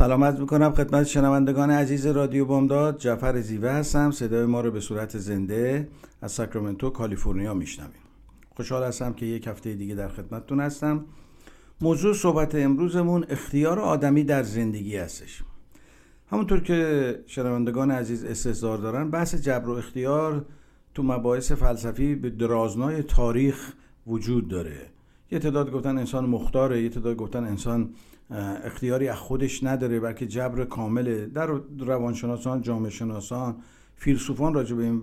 سلامت می‌کنم خدمت شنوندگان عزیز رادیو بامداد. جعفر زیوه هستم. صدای ما رو به صورت زنده از ساکرامنتو کالیفرنیا میشنویم خوشحال هستم که یک هفته دیگه در خدمتتون هستم. موضوع صحبت امروزمون اختیار آدمی در زندگی هستش. همونطور که شنوندگان عزیز استحضار دارن بحث جبر و اختیار تو مباحث فلسفی به درازنای تاریخ وجود داره. یه تعداد گفتن انسان مختاره یه تعداد گفتن انسان اختیاری از خودش نداره بلکه جبر کامله در روانشناسان جامعه شناسان فیلسوفان راجع به این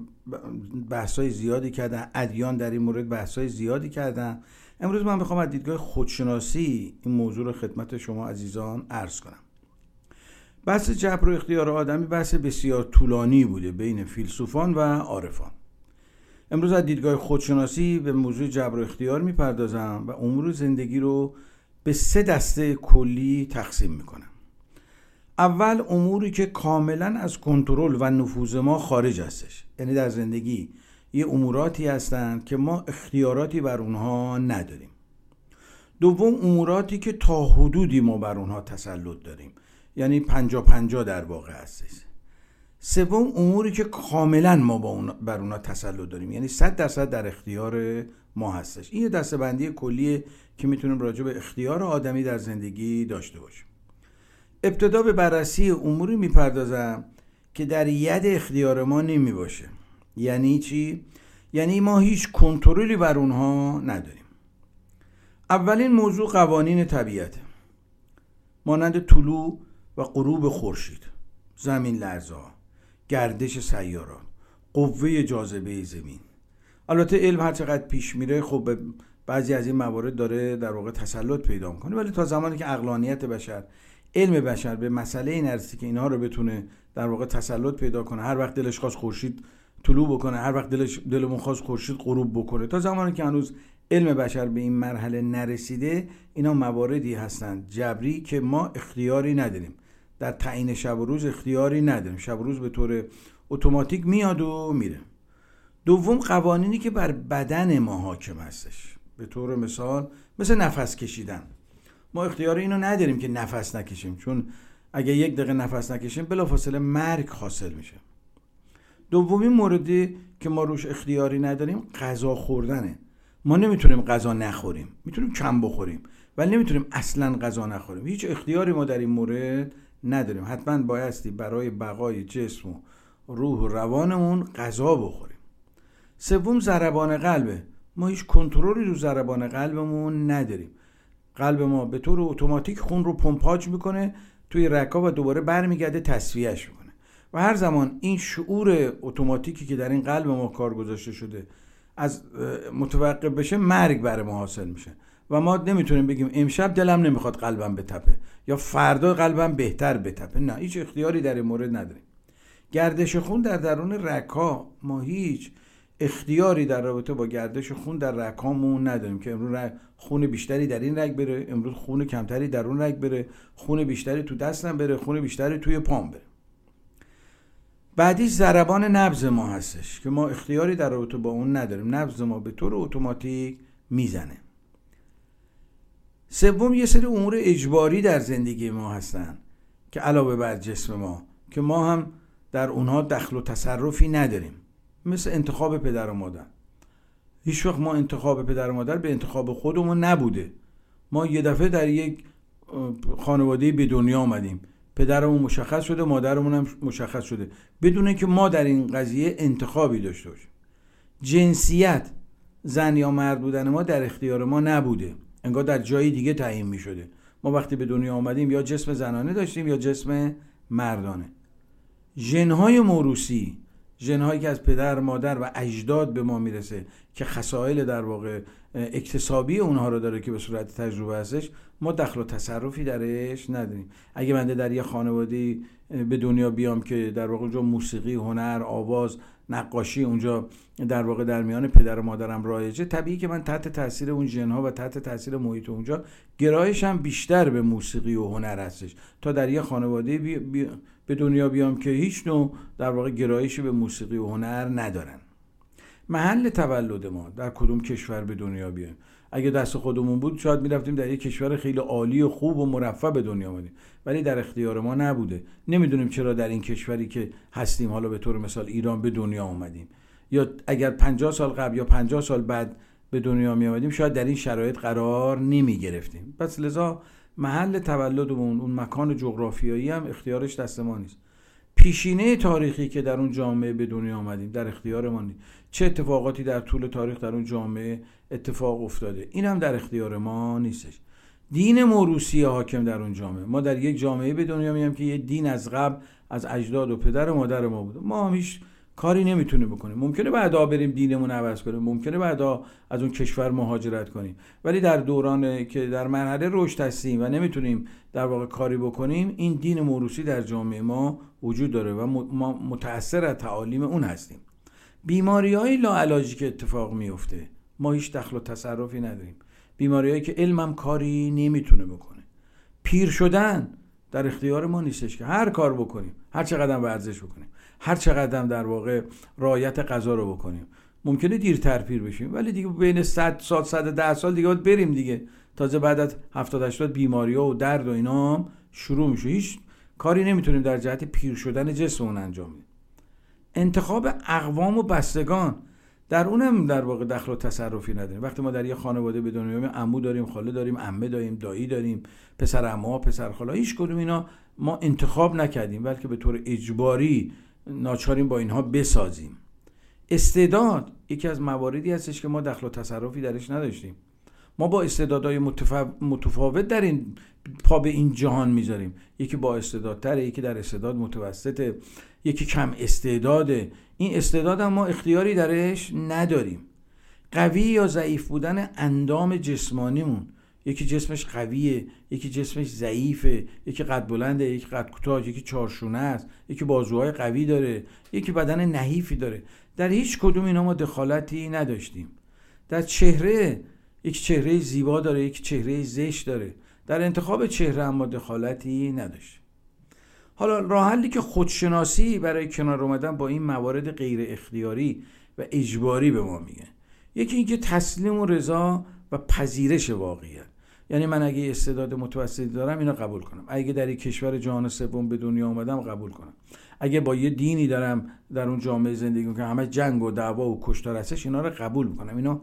بحثای زیادی کردن ادیان در این مورد بحثای زیادی کردن. امروز من می‌خوام از دیدگاه خودشناسی این موضوع رو خدمت شما عزیزان عرض کنم. بحث جبر و اختیار آدمی بحث بسیار طولانی بوده بین فیلسوفان و عارفان. امروز از دیدگاه خودشناسی به موضوع جبر و اختیار می‌پردازم و امور زندگی رو به سه دسته کلی تقسیم می‌کنم. اول اموری که کاملا از کنترل و نفوذ ما خارج هستش. یعنی در زندگی یه اموراتی هستند که ما اختیاراتی بر اونها نداریم. دوم اموراتی که تا حدودی ما بر اونها تسلط داریم. یعنی پنجا پنجا در واقع هستش. سوم اموری که کاملا ما با اون بر اونها تسلط داریم. یعنی صد درصد در اختیار ما هستش. این دستبندی کلیه که می‌تونیم راجع به اختیار آدمی در زندگی داشته باشیم. ابتدا به بررسی اموری می‌پردازم که در ید اختیار ما نمی باشه. یعنی چی؟ یعنی ما هیچ کنترلی بر اونها نداریم. اولین موضوع قوانین طبیعته مانند طلوع و غروب خورشید زمین لرزا گردش سیارات قوه جاذبه زمین. البته علم هر چقدر پیش میره خب بعضی از این موارد داره در واقع تسلط پیدا می‌کنه. ولی تا زمانی که اقلانیت بشر علم بشر به مسئله این که اینها رو بتونه در واقع تسلط پیدا کنه هر وقت دلش خواست خورشید طلوع بکنه هر وقت دلش دلمون خواست خورشید غروب بکنه. تا زمانی که هنوز علم بشر به این مرحله نرسیده اینا مواردی هستند. جبری که ما اختیاری نداریم. در تعیین شب و روز اختیاری نداریم. شب و روز به طور اتوماتیک میاد و میره. دوم قوانینی که بر بدن ما حاکم هستش. به طور مثال مثل نفس کشیدن. ما اختیار اینو نداریم که نفس نکشیم چون اگه یک دقیقه نفس نکشیم بلافاصله مرگ حاصل میشه. دومین موردی که ما روش اختیاری نداریم غذا خوردنه. ما نمی‌تونیم غذا نخوریم. می‌تونیم کم بخوریم ولی نمی‌تونیم اصلا غذا نخوریم. هیچ اختیاری ما در این مورد نداریم. حتما بایستی برای بقای جسم و روح و روانمون غذا بخوریم. سوم ضربان قلبه. ما هیچ کنترلی رو ضربان قلبمون نداریم. قلب ما به طور اتوماتیک خون رو پمپاژ می‌کنه توی رکا و دوباره برمیگرده تصفیهش می‌کنه. و هر زمان این شعور اتوماتیکی که در این قلب ما کار گذاشته شده از متوقف بشه مرگ برای ما حاصل میشه. و ما نمی‌تونیم بگیم امشب دلم نمی‌خواد قلبم بتپه یا فردا قلبم بهتر بتپه. نه هیچ اختیاری در این مورد نداریم. گردش خون در درون رکا ما هیچ اختیاری در رابطه با گردش خون در رگهامون نداریم که امروز خون بیشتری در این رگ بره امروز خون کمتری در اون رگ بره خون بیشتری تو دستم بره خون بیشتری توی پام بره. بعدی ضربان نبز ما هستش که ما اختیاری در رابطه با اون نداریم. نبز ما به طور اتوماتیک می‌زنه. سوم یه سری امور اجباری در زندگی ما هستن که علاوه بر جسم ما که ما هم در اونها دخل و تصرفی نداریم. مثل انتخاب پدر و مادر. هیچ وقت ما انتخاب پدر و مادر به انتخاب خودمون نبوده. ما یه دفعه در یک خانواده به دنیا آمدیم. پدرمون مشخص شده مادرمون هم مشخص شده. بدون که ما در این قضیه انتخابی داشته باشیم. جنسیت زن یا مرد بودن ما در اختیار ما نبوده. انگار در جایی دیگه تعیین می شده. ما وقتی به دنیا آمدیم یا جسم زنانه داشتیم یا جسم مردانه. ژنهای موروسی ژنهایی که از پدر مادر و اجداد به ما می‌رسه که خصایل در واقع اکتسابی اونها رو داره که به صورت تجربه هستش ما دخل و تصرفی درش نداریم. اگه من در یه خانواده به دنیا بیام که در واقع اونجا موسیقی هنر آواز نقاشی اونجا در واقع در میان پدر و مادرم رایجه. طبیعی که من تحت تاثیر اون ژنها و تحت تاثیر محیط اونجا گرایشم بیشتر به موسیقی و هنر هستش. تا در یه خانواده به دنیا بیام که هیچ نوع در واقع گرایشی به موسیقی و هنر ندارن. محل تولد ما در کدوم کشور به دنیا بیایم؟ اگه دست خودمون بود شاید می‌رفتیم در یک کشور خیلی عالی و خوب و مرفع به دنیا آمدیم. ولی در اختیار ما نبوده. نمی‌دونیم چرا در این کشوری که هستیم حالا به طور مثال ایران به دنیا آمدیم. یا اگر 50 سال قبل یا 50 سال بعد به دنیا می آمدیم شاید در این شرایط قرار نمی گرفتیم پس لذا محل تولدمون اون مکان جغرافیایی هم اختیارش دست ما نیست. پیشینه تاریخی که در اون جامعه به دنیا آمدیم در اختیار ما نیست. چه اتفاقاتی در طول تاریخ در اون جامعه اتفاق افتاده؟ این هم در اختیار ما نیستش. دین موروسی حاکم در اون جامعه. ما در یک جامعه به دنیا میام که یه دین از قبل از اجداد و پدر و مادر ما بوده. ما هم هیچ کاری نمی‌تونیم بکنیم ممکنه بعدا بریم دینمون عوض کنیم. ممکنه بعدا از اون کشور مهاجرت کنیم. ولی در دوران که در مرحله رشد هستیم و نمی‌تونیم در واقع کاری بکنیم این دین موروسی در جامعه ما وجود داره و ما متاثر از تعالیم اون هستیم. بیماری های لاعلاجی که اتفاق میفته ما هیچ دخل و تصرفی نداریم. بیماریهایی که علمم کاری نمی‌تونه بکنه. پیر شدن در اختیار ما نیستش که. هر کار بکنیم. هر چقدر ورزش بکنیم. هر چقدر در واقع رایت غذا رو بکنیم. ممکنه دیرتر پیر بشیم ولی دیگه بین 100 سال 110 سال دیگه باید بریم دیگه. تازه بعد از 70 80 بیماری ها و درد و اینا هم شروع میشه. هیچ کاری نمی‌تونیم در جهت پیر شدن جسممون انجام بدیم. انتخاب اقوام و بستگان در اونم در واقع دخل و تصرفی نداریم. وقتی ما در یه خانواده به دنیا میایم عمو داریم خاله داریم عمه داریم دایی داریم پسر عمو پسر خاله هیچ کدوم اینا ما انتخاب نکردیم بلکه به طور اجباری ناچاریم با اینها بسازیم. استعداد یکی از مواردی هستش که ما دخل و تصرفی درش نداشتیم. ما با استعدادهای متفاوت در این پا به این جهان می‌ذاریم. یکی با استعدادتره یکی در استعداد متوسطه یکی کم استعداده. این استعداد هم ما اختیاری درش نداریم. قوی یا ضعیف بودن اندام جسمانیمون. یکی جسمش قویه یکی جسمش ضعیفه یکی قد بلنده یکی قد کوتاه یکی چارشونه است یکی بازوهای قوی داره یکی بدن نحیفی داره. در هیچ کدوم اینا ما دخالتی نداشتیم. در چهره یک چهره زیبا داره یک چهره زشت داره. در انتخاب چهره اما دخالتی نداشت حالا راه حلی که خودشناسی برای کنار اومدن با این موارد غیر اختیاری و اجباری به ما میگه. یکی اینکه تسلیم و رضا و پذیرش واقعیت. یعنی من اگه استعداد متوسطی دارم اینو قبول کنم. اگه در یک کشور جهان سوم به دنیا اومدم قبول کنم. اگه با یه دینی دارم در اون جامعه زندگی می‌کنم همه جنگ و دعوا و کشتار هستش اینا رو قبول می‌کنم. اینا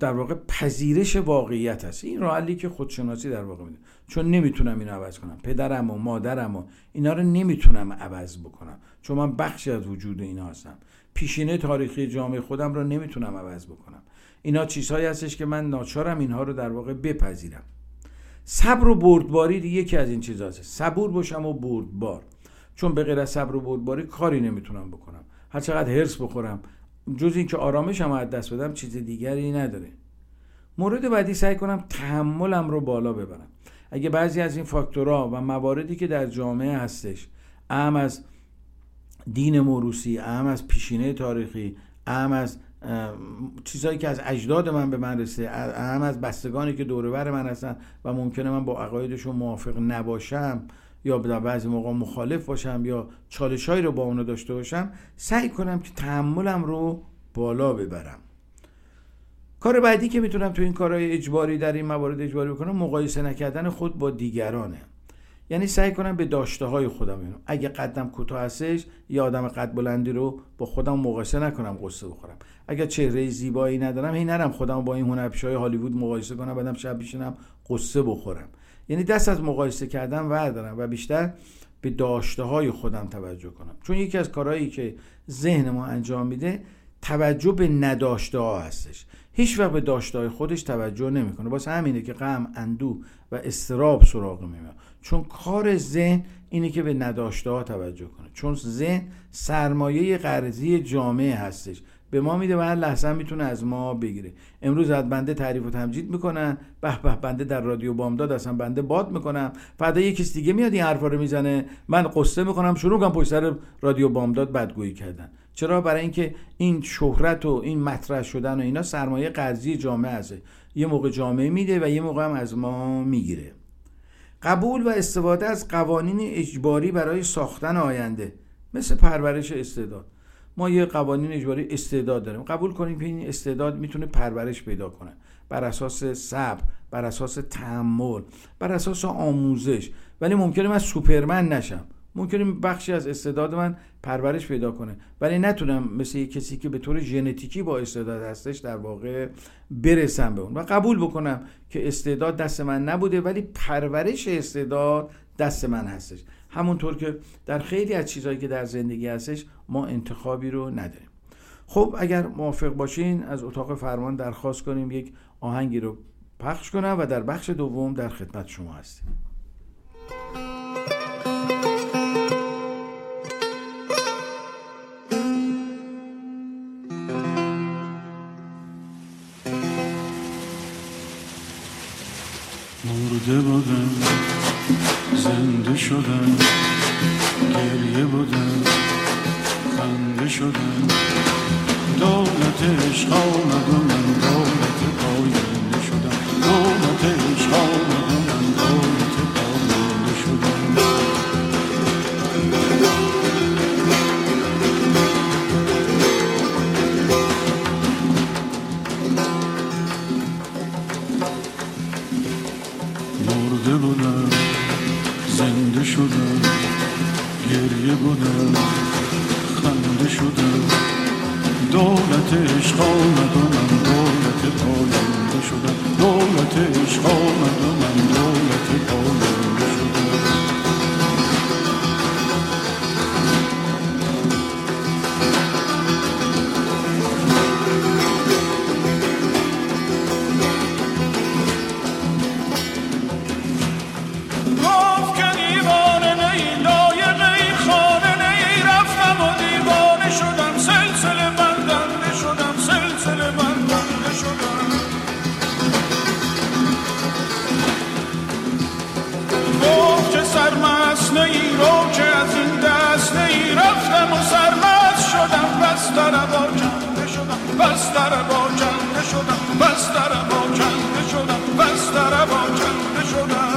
در واقع پذیرش واقعیت هست این راه که خودشناسی در واقع میده. چون نمی‌تونم اینو عوض کنم. پدرم و مادرم و اینا رو نمی‌تونم عوض بکنم. چون من بخشی از وجود اینا هستم. پیشینه تاریخی جامعه خودم رو نمی‌تونم عوض بکنم. اینا چیزهایی هستش که من ناچارم اینها رو در واقع بپذیرم. صبر و بردباری یکی از این چیزاست صبور باشم و بردبار. چون به غیر از صبر و بردباری کاری نمی‌تونم بکنم. هر چقدر هرس بخورم جز اینکه آرامشم از دست بدم چیز دیگری نداره. مورد بعدی سعی کنم تحملم رو بالا ببرم. اگه بعضی از این فاکتورها و مواردی که در جامعه هستش اهم از دین موروسی اهم از پیشینه تاریخی اهم از چیزهایی که از اجداد من به من رسیده اهم از بستگانی که دورور من هستن و ممکنه من با عقایدشون موافق نباشم یا در بعضی موقع مخالف باشم یا چالشهایی رو با اونو داشته باشم سعی کنم که تحملم رو بالا ببرم. کار بعدی که می‌تونم تو این کارهای اجباری در این موارد اجباری بکنم مقایسه نکردن خود با دیگرانه. یعنی سعی کنم به داشته های خودم ببینم. اگه قدم کوتاه هستش یا آدم قد بلندی رو با خودم مقایسه نکنم قصه بخورم. اگر چهره زیبایی ندارم هی نرم خودم با این هنرپیشه‌های هالیوود مقایسه کنم بعدم شب بشینم قصه بخورم. یعنی دست از مقایسه کردن وردارم و بیشتر به داشته های خودم توجه کنم. چون یکی از کارهایی که ذهن ما انجام میده توجه به نداشته ها هستش. هیچ وقت به داشته های خودش توجه نمی‌کنه. واسه همینه که غم اندو و استراب سراغ میاد چون کار ذهن اینه که به نداشته ها توجه کنه. چون ذهن سرمایه قرضی جامعه هستش. به ما میده و هر لحظه می‌تونه از ما بگیره. امروز از بنده تعریف و تمجید می‌کنن. به به بنده در رادیو بامداد اصلا بنده باد می‌کنم. فردا یه کس دیگه میاد این حرفا رو می‌زنه. من قصه می‌کنم. شروع کنم پشت سر رادیو بامداد بدگویی کردن. چرا؟ برای اینکه این شهرت و این مطرح شدن و اینا سرمایه قرضی جامعه هست. یه موقع جامعه میده و یه موقع هم از ما می‌گیره. قبول و استفاده از قوانین اجباری برای ساختن آینده مثل پرورش استعداد. ما یه قوانین اجباری استعداد داریم. قبول کنیم که این استعداد می‌تونه پرورش پیدا کنه. بر اساس صبر بر اساس تحمل بر اساس آموزش. ولی ممکنه من سوپرمن نشم. ممکنه بخشی از استعداد من پرورش پیدا کنه. ولی نتونم مثل یه کسی که به طور ژنتیکی با استعداد هستش در واقع برسم به اون. و قبول بکنم که استعداد دست من نبوده ولی پرورش استعداد دست من هستش. همونطور که در خیلی از چیزهایی که در زندگی هستش ما انتخابی رو نداریم. خب اگر موافق باشین از اتاق فرمان درخواست کنیم یک آهنگی رو پخش کنم و در بخش دوم در خدمت شما هستیم. مرده بودم زنده شدم. بس در با کنده شدم بس در با کنده شدم بس در با شدم با شدم.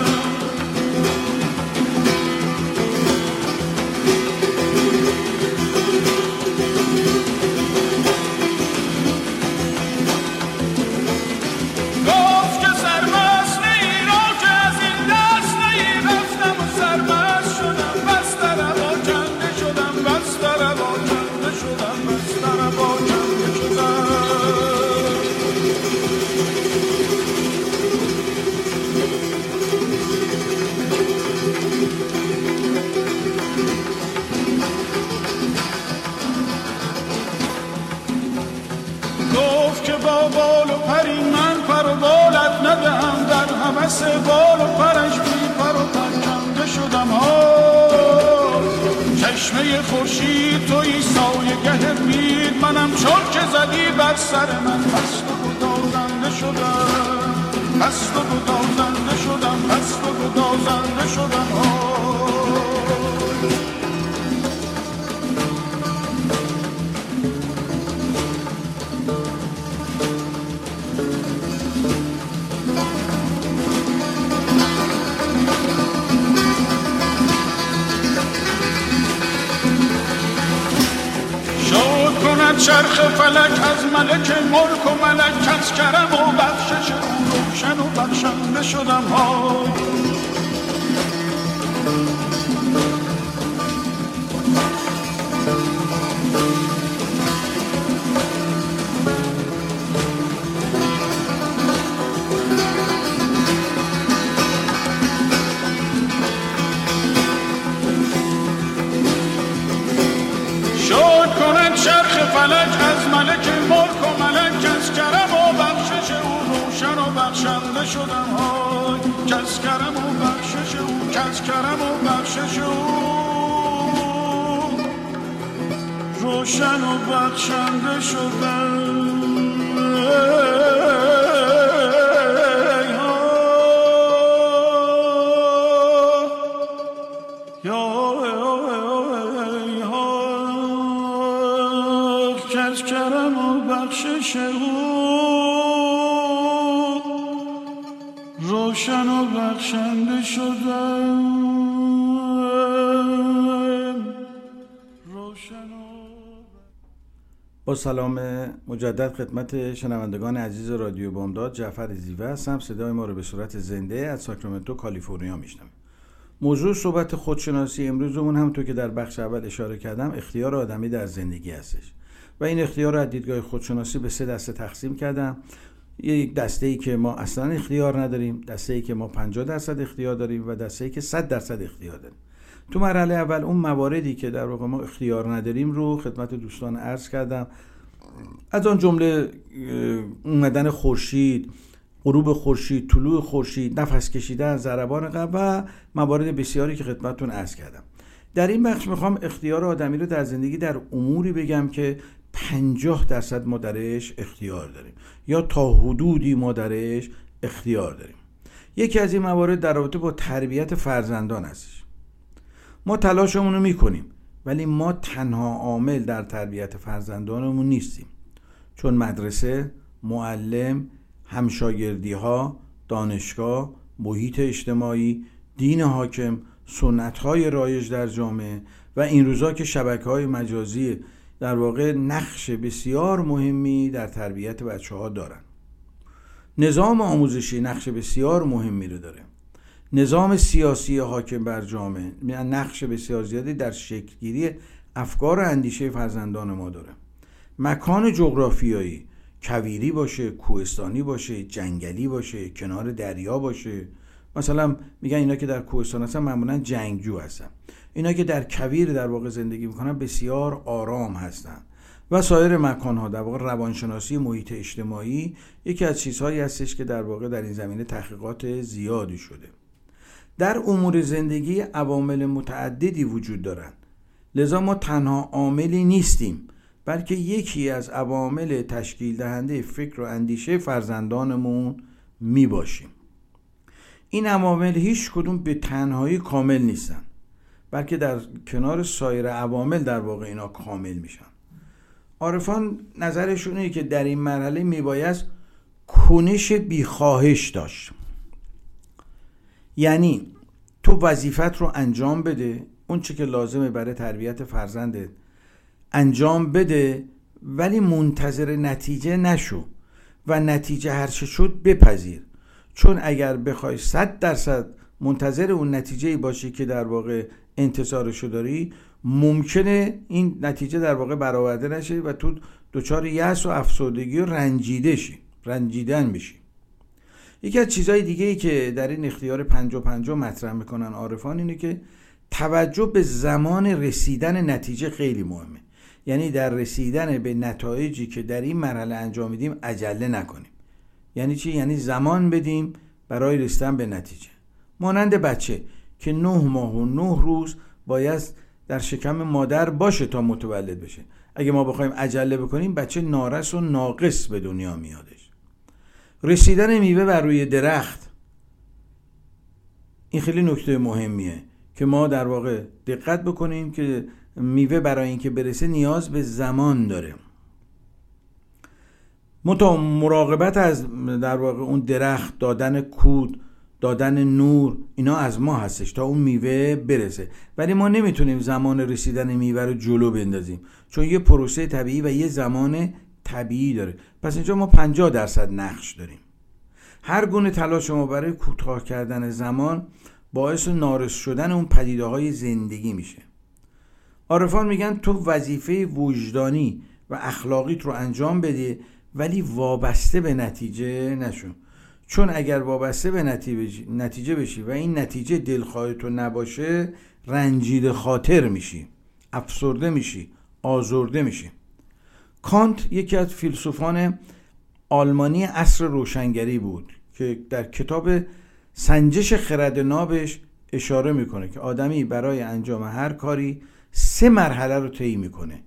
گه بید منم چون که زدی بر سر من. پست و گدازنده شدم. پست و گدازنده شدم. پست و گدازنده شدم. ها چرخ فلک از ملک ملک و ملک از کرم و بخشش روشن و بخشنده شدم ها. ملک ملک و ملک کس کرم و بخشش او روشن و بخشنده شدم های. کس کرم و بخشش او کس کرم و بخشش او. روشن و بخشنده شدم. با سلام مجدد خدمت شنوندگان عزیز رادیو بامداد جعفر زیوه هستم. صدای ما رو به صورت زنده از ساکرامنتو کالیفرنیا میشنم موضوع صحبت خودشناسی امروزمون هم تو که در بخش اول اشاره کردم اختیار آدمی در زندگی هستش. و این اختیار رو از دیدگاه خودشناسی به سه دسته تقسیم کردم. یک دسته ای که ما اصلا اختیار نداریم دسته ای که ما 50 درصد اختیار داریم و دسته ای که 100 درصد اختیار داریم. تو مرحله اول اون مواردی که در واقع ما اختیار نداریم رو خدمت دوستان عرض کردم. از آن جمله اومدن خورشید غروب خورشید طلوع خورشید نفس کشیدن ضربان قلب و موارد بسیاری که خدمتتون عرض کردم. در این بخش می‌خوام اختیار آدمی رو در زندگی در اموری بگم که 50 درصد ما درش اختیار داریم. یا تا حدودی ما درش اختیار داریم. یکی از این موارد در رابطه با تربیت فرزندان هستش. ما تلاشمون رو می‌کنیم ولی ما تنها عامل در تربیت فرزندانمون نیستیم. چون مدرسه معلم همشاگردی ها دانشگاه محیط اجتماعی دین حاکم سنت های رایج در جامعه و این روزا که شبکه های مجازی در واقع نقش بسیار مهمی در تربیت بچه ها دارن. نظام آموزشی نقش بسیار مهمی رو داره. نظام سیاسی حاکم بر جامعه نقش بسیار زیادی در شکلگیری افکار و اندیشه فرزندان ما داره. مکان جغرافیایی کویری باشه کوهستانی باشه جنگلی باشه کنار دریا باشه. مثلا میگن اینا که در کوهستان هستن معمولا جنگجو هستن. اینا که در کویر در واقع زندگی می‌کنن بسیار آرام هستند و سایر مکانها در واقع روانشناسی محیط اجتماعی یکی از چیزهایی هستش که در واقع در این زمینه تحقیقات زیادی شده. در امور زندگی عوامل متعددی وجود دارند. لذا ما تنها عاملی نیستیم بلکه یکی از عوامل تشکیل دهنده فکر و اندیشه فرزندانمون می باشیم این عوامل هیچ کدوم به تنهایی کامل نیستن بلکه در کنار سایر عوامل در واقع اینا کامل میشن. عارفان نظرشونه که در این مرحله میباید کنش بیخواهش داشت. یعنی تو وظیفت رو انجام بده اون چه که لازمه برای تربیت فرزندت انجام بده ولی منتظر نتیجه نشو و نتیجه هر چه شد بپذیر. چون اگر بخوای صد درصد منتظر اون نتیجه باشی که در واقع انتصارشو داری ممکنه این نتیجه در واقع برآورده نشه و تو دچار یأس و افسردگی و رنجیده شی رنجیدن بشی. یکی از چیزهای دیگه ای که در این اختیار پنج و پنج مطرح می‌کنن عارفان اینه که توجه به زمان رسیدن نتیجه خیلی مهمه. یعنی در رسیدن به نتایجی که در این مرحله انجام میدیم عجله نکنیم. یعنی چی؟ یعنی زمان بدیم برای رسیدن به نتیجه. مانند بچه که نه ماه و نه روز باید در شکم مادر باشه تا متولد بشه. اگه ما بخوایم عجله بکنیم بچه نارس و ناقص به دنیا میادش رسیدن میوه بر روی درخت. این خیلی نکته مهمیه که ما در واقع دقت بکنیم که میوه برای اینکه برسه نیاز به زمان داره. متا مراقبت از در واقع اون درخت دادن کود دادن نور اینا از ما هستش تا اون میوه برسه. ولی ما نمی‌تونیم زمان رسیدن میوه رو جلو بندازیم. چون یه پروسه طبیعی و یه زمان طبیعی داره. پس اینجا ما 50 درصد نقش داریم. هر گونه تلاش ما برای کوتاه کردن زمان باعث نارس شدن اون پدیده های زندگی میشه. عارفان میگن تو وظیفه وجدانی و اخلاقیت رو انجام بده ولی وابسته به نتیجه نشون چون اگر وابسته به نتیجه بشی و این نتیجه دلخواه تو نباشه رنجید خاطر میشی افسرده میشی آزرده میشی. کانت یکی از فیلسوفان آلمانی عصر روشنگری بود که در کتاب سنجش خرد نابش اشاره می‌کنه که آدمی برای انجام هر کاری سه مرحله رو طی می‌کنه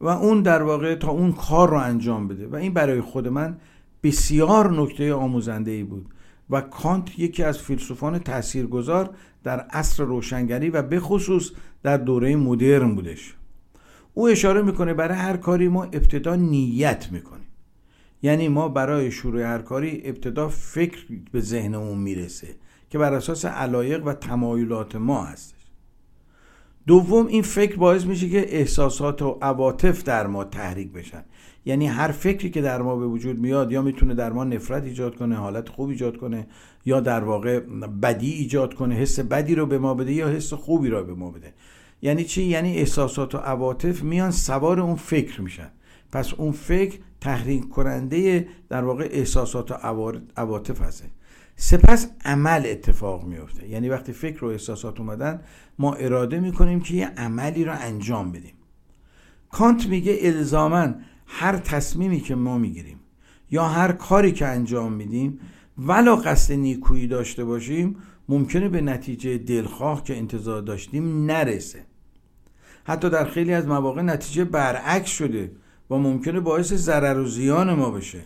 و اون در واقع تا اون کار رو انجام بده و این برای خود من بسیار نکته آموزنده ای بود و کانت یکی از فیلسوفان تاثیرگذار در عصر روشنگری و به خصوص در دوره مدرن بودش. او اشاره می‌کنه برای هر کاری ما ابتدا نیت می‌کنیم. یعنی ما برای شروع هر کاری ابتدا فکر به ذهنمون می‌رسه که بر اساس علایق و تمایلات ما هستش. دوم این فکر باعث میشه که احساسات و عواطف در ما تحریک بشن. یعنی هر فکری که در ما به وجود میاد یا می‌تونه در ما نفرت ایجاد کنه حالت خوب ایجاد کنه یا در واقع بدی ایجاد کنه حس بدی رو به ما بده یا حس خوبی رو به ما بده. یعنی چی؟ یعنی احساسات و عواطف میان سوار اون فکر میشن. پس اون فکر تحریک کننده در واقع احساسات و عواطف هست سپس عمل اتفاق میفته. یعنی وقتی فکر و احساسات اومدن ما اراده می‌کنیم که یه عملی رو انجام بدیم. کانت میگه الزامن هر تصمیمی که ما می‌گیریم یا هر کاری که انجام میدیم ولا قصد نیکویی داشته باشیم ممکنه به نتیجه دلخواه که انتظار داشتیم نرسه. حتی در خیلی از مواقع نتیجه برعکس شده و ممکنه باعث ضرر و زیان ما بشه.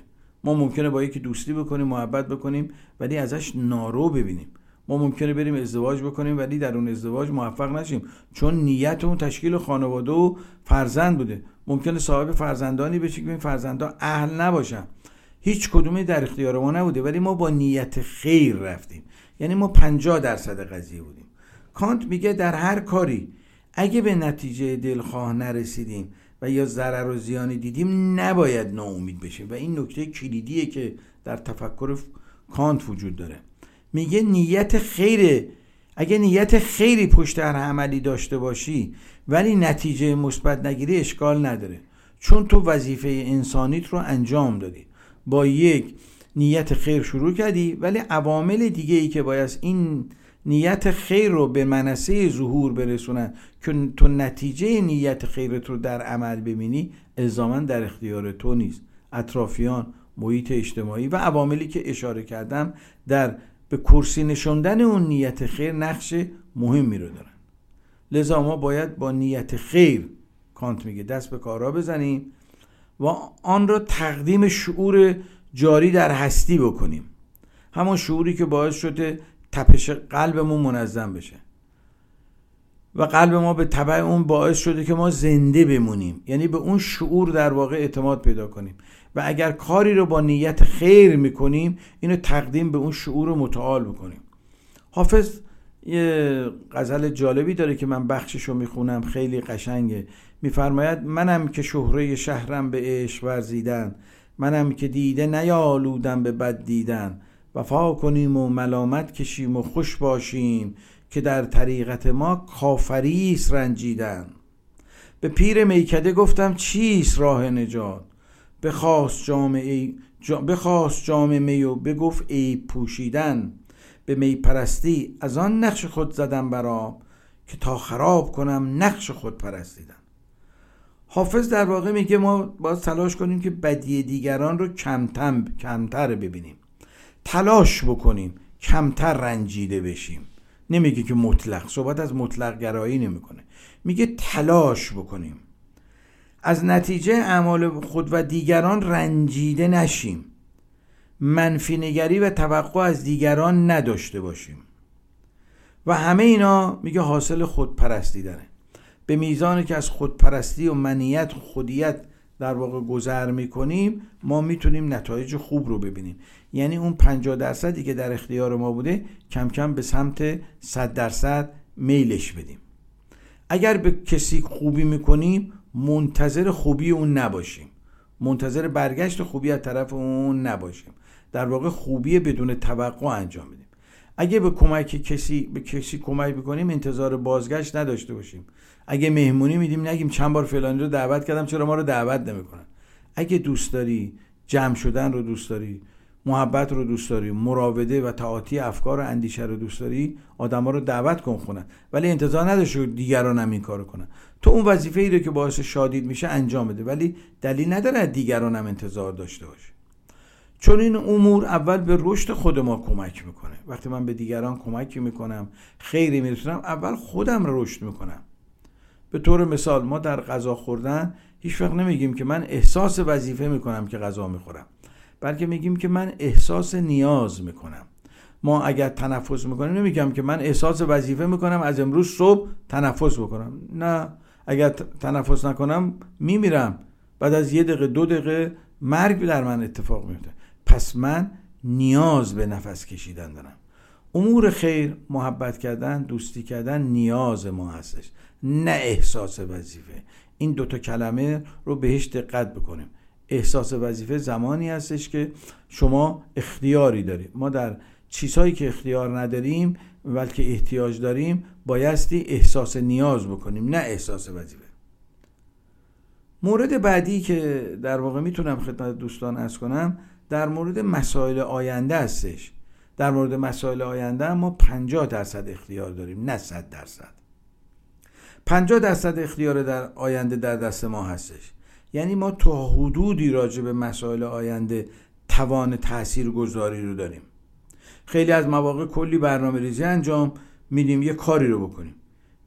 ما ممکنه با یکی دوستی بکنیم محبت بکنیم ولی ازش نارو ببینیم. ما ممکنه بریم ازدواج بکنیم ولی در اون ازدواج موفق نشیم. چون نیت اون تشکیل خانواده و فرزند بوده. ممکنه صاحب فرزندانی بشه که این فرزندا اهل نباشن. هیچ کدومی در اختیار ما نبوده ولی ما با نیت خیر رفتیم. یعنی ما 50 درصد قضیه بودیم. کانت میگه در هر کاری اگه به نتیجه دلخواه نرسیدیم و یا ضرر و زیانی دیدیم نباید ناامید بشیم. و این نکته کلیدیه که در تفکر کانت وجود داره. میگه نیت خیره اگه نیت خیری پشت هر عملی داشته باشی ولی نتیجه مثبت نگیری اشکال نداره. چون تو وظیفه انسانیت رو انجام دادی. با یک نیت خیر شروع کردی ولی عوامل دیگه ای که باید این نیت خیر رو به منصه ظهور برسونن. که تو نتیجه نیت خیرت رو در عمل ببینی الزاما در اختیار تو نیست. اطرافیان محیط اجتماعی و عواملی که اشاره کردم در به کرسی نشوندن اون نیت خیر نقش مهمی رو دارن. لذا ما باید با نیت خیر کانت میگه. دست به کارا بزنیم و آن را تقدیم شعور جاری در هستی بکنیم. همون شعوری که باعث شده تپش قلبمون منظم بشه. و قلب ما به طبع اون باعث شده که ما زنده بمونیم. یعنی به اون شعور در واقع اعتماد پیدا کنیم. و اگر کاری رو با نیت خیر می‌کنیم اینو تقدیم به اون شعور متعال بکنیم. حافظ یه غزل جالبی داره که من بخشش رو می‌خونم خیلی قشنگه. میفرماید منم که شهره شهرم به عشق ورزیدن منم که دیده نیالودم به بد دیدن وفا کنیم و ملامت کشیم و خوش باشیم که در طریقت ما کافریس رنجیدن. به پیر میکده گفتم چیست راه نجات؟ بخواست جام ای جا بخواست جام می و بگفت ای پوشیدن. به می پرستی از آن نقش خود زدم برام که تا خراب کنم نقش خود پرستیدن. حافظ در واقع میگه ما باید تلاش کنیم که بدی دیگران رو کمتر ببینیم. تلاش بکنیم کمتر رنجیده بشیم. نمیگه که مطلق صحبت از مطلق گرایی نمی‌کنه. میگه تلاش بکنیم. از نتیجه اعمال خود و دیگران رنجیده نشیم. منفی نگری و توقع از دیگران نداشته باشیم. و همه اینا میگه حاصل خودپرستی داره. به میزانی که از خودپرستی و منیت خودیت در واقع گذر می‌کنیم ما می‌تونیم نتایج خوب رو ببینیم. یعنی اون 50 درصدی که در اختیار ما بوده کم کم به سمت 100 درصد میلش بدیم. اگر به کسی خوبی می‌کنیم منتظر خوبی اون نباشیم. منتظر برگشت خوبی از طرف اون نباشیم. در واقع خوبی بدون توقع انجام بدیم. اگه به کمک کسی به کسی کمک بکنیم انتظار بازگشت نداشته باشیم. اگه مهمونی میدیم نگیم چند بار فلانی رو دعوت کردم چرا ما رو دعوت نمی‌کنن؟ اگه دوست داری جمع شدن رو دوست داری محبت رو دوست داری مراوده و تعاطی افکار و اندیشه رو دوست داری آدما رو دعوت کن خونن ولی انتظار نداشته دیگران هم این کارو کنن. تو اون وظیفه ای رو که باعث شادید میشه انجام بده. ولی دلیل نداره دیگران هم انتظار داشته باشه چون این امور اول به رشد خود ما کمک می‌کنه. وقتی من به دیگران کمک می‌کنم خیری میرسونم اول خودم رو رشد می‌کنم. به طور مثال ما در غذا خوردن هیچ وقت نمیگیم که من احساس وظیفه می‌کنم که غذا می‌خورم. بلکه میگیم که من احساس نیاز می‌کنم. ما اگر تنفس می‌کنیم نمیگم که من احساس وظیفه می‌کنم از امروز صبح تنفس بکنم. نه اگر تنفس نکنم میمیرم. بعد از یه دقیقه دو دقیقه مرگ در من اتفاق میفته. پس من نیاز به نفس کشیدن دارم. امور خیر محبت کردن دوستی کردن نیاز ما هستش. نه احساس وظیفه. این دوتا کلمه رو بهش دقت بکنیم. احساس وظیفه زمانی هستش که شما اختیاری دارید. ما در چیزهایی که اختیار نداریم بلکه احتیاج داریم بایستی احساس نیاز بکنیم نه احساس وظیفه. مورد بعدی که در واقع می‌تونم خدمت دوستان از کنم در مورد مسائل آینده هستش. در مورد مسائل آینده ما 50 درصد اختیار داریم نه 100 درصد. 50 درصد اختیار در آینده در دست ما هستش. یعنی ما تا حدودی راجع به مسائل آینده توان تأثیر گذاری رو داریم. خیلی از مواقع کلی برنامه ریزی انجام میدیم یه کاری رو بکنیم.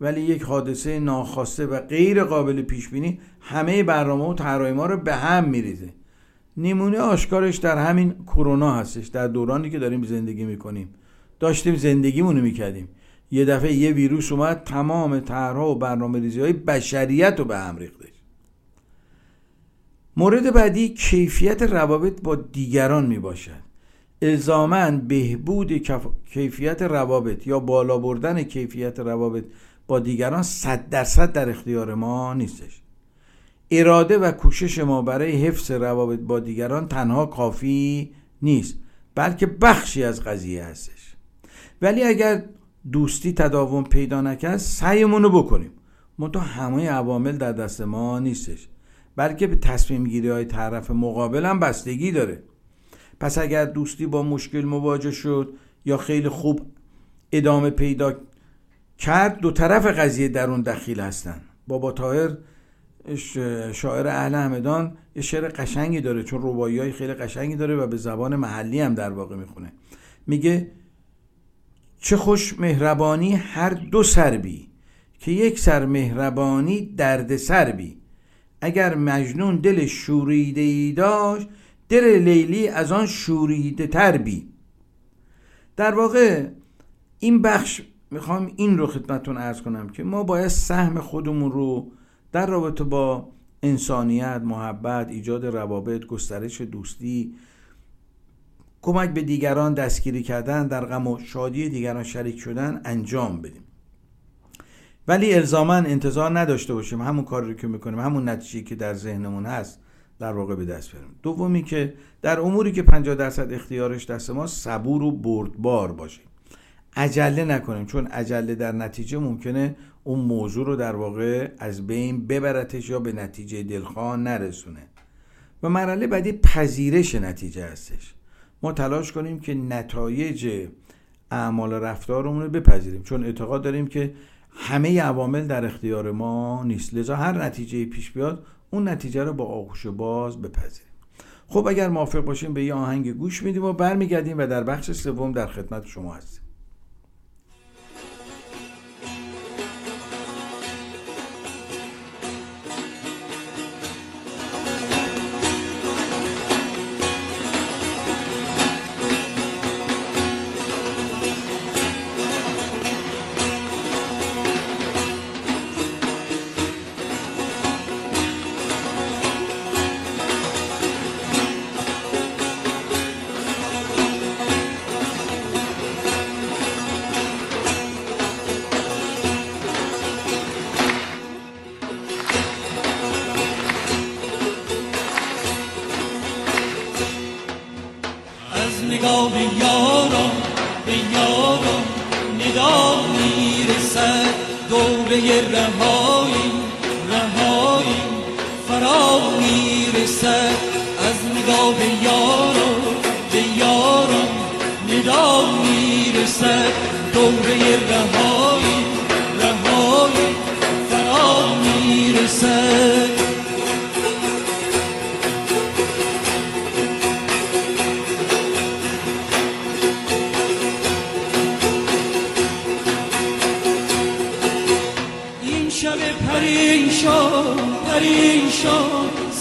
ولی یک حادثه ناخواسته و غیر قابل پیش بینی همه برنامه و طراحی ما رو به هم میریزه. نمونه آشکارش در همین کرونا هستش در دورانی که داریم زندگی می‌کنیم. داشتیم زندگیمونو می‌کردیم. یه دفعه یه ویروس اومد تمام طرحها و برنامه ریزی های بشریت رو به هم ریختش مورد بعدی کیفیت روابط با دیگران می باشد الزاما بهبود کیفیت روابط یا بالا بردن کیفیت روابط با دیگران صد درصد در اختیار ما نیستش. اراده و کوشش ما برای حفظ روابط با دیگران تنها کافی نیست بلکه بخشی از قضیه هستش. ولی اگر دوستی تداوم پیدا نکرد سعیمون رو بکنیم. منتها همه عوامل در دست ما نیستش. بلکه به تصمیم گیری های طرف مقابل هم بستگی داره. پس اگر دوستی با مشکل مواجه شد یا خیلی خوب ادامه پیدا کرد دو طرف قضیه در اون دخیل هستن. بابا تاهر شاعر اهل همدان یه شعر قشنگی داره چون روایی های خیلی قشنگی داره و به زبان محلی هم در واقع می‌خونه. میگه چه خوش مهربانی هر دو سر بی که یک سر مهربانی درد سر بی. اگر مجنون دل شوریده ای داشت دل لیلی از آن شوریده تر بی. در واقع این بخش می‌خوام این رو خدمتون ارز کنم که ما باید سهم خودمون رو در رابطه با انسانیت، محبت، ایجاد روابط، گسترش دوستی کمک به دیگران دستگیری کردن در غم و شادی دیگران شریک شدن انجام بدیم. ولی الزاما انتظار نداشته باشیم همون کاری که می‌کنیم همون نتیجه که در ذهنمون هست در واقع به دست بریم دومی که در اموری که 50 درصد اختیارش دست ما صبور و بردبار باشیم. عجله نکنیم چون عجله در نتیجه ممکنه اون موضوع رو در واقع از بین ببرتش یا به نتیجه دلخواه نرسونه. و مرحله بعدی پذیرش نتیجه هستش. ما تلاش کنیم که نتایج اعمال رفتارمون رو بپذیریم چون اعتقاد داریم که همه عوامل در اختیار ما نیست. لذا هر نتیجه پیش بیاد اون نتیجه رو با آغوش باز بپذیریم. خب اگر موافق باشیم به یه آهنگ گوش میدیم و برمیگردیم و در بخش سوم در خدمت شما هستیم.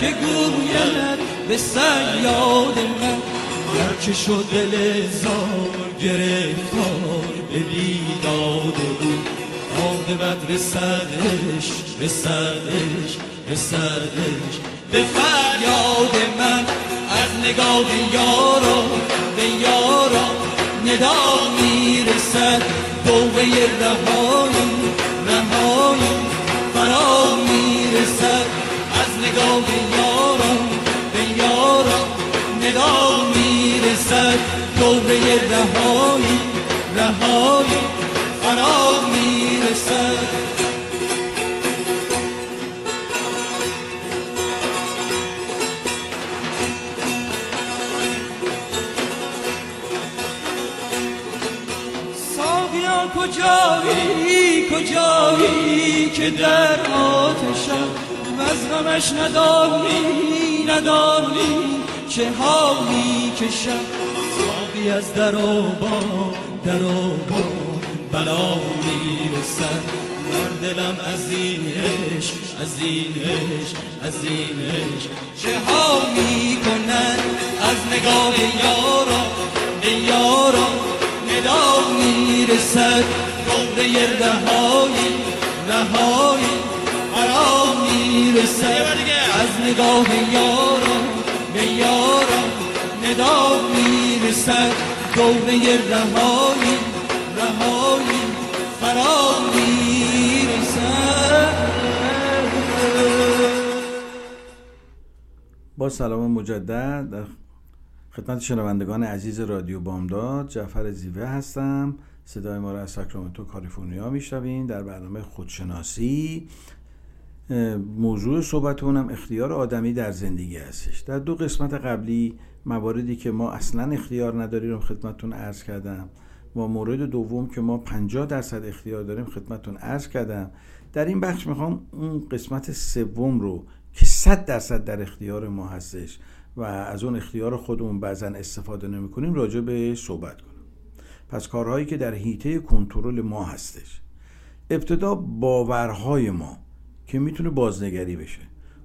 که گوید به سر یاد من گرچه شد دل زار گرفتار به بیداد بود عاقبت رسدش رسدش رسدش به فریاد من از نگاه یارا به یارا ندا می‌رسد. دوبه رهایی رهایی فرا می‌رسد. نگاه یاران به یاران ندا می‌رسد. دوبه رهایی رهایی فرا می‌رسد. کجایی؟ کجایی که در آتشم؟ از غمش ندانی ندانی چه حالی کشم ساقی از در و با در و با بلا می‌رسد. بر دلم از این عشق از این عشق از این عشق. چه ها می‌کنن از نگاه یارا؟ یارا ندا می‌رسد. دوره رهایی رهایی می‌رسد از نگاه یارا به یارا ندا می‌رسد دوره رهایی رهایی فرا می‌رسد با سلام مجدد. در خدمت شنوندگان عزیز رادیو بامداد جعفر زیوه هستم. صدای ما را از ساکرامنتو کالیفرنیا میشنوین. در برنامه خودشناسی موضوع صحبتونم اختیار آدمی در زندگی هستش. در دو قسمت قبلی مواردی که ما اصلا اختیار نداریم رو خدمتتون عرض کردم. و مورد دوم که ما 50 درصد اختیار داریم خدمتتون عرض کردم. در این بخش می‌خوام اون قسمت سوم رو که 100 درصد در اختیار ما هستش و از اون اختیار خودمون بعضا استفاده نمی‌کنیم راجع به صحبت کنم. پس کارهایی که در حیطه کنترل ما هستش. ابتدا باورهای ما. که می‌تونه بازنگری بشه.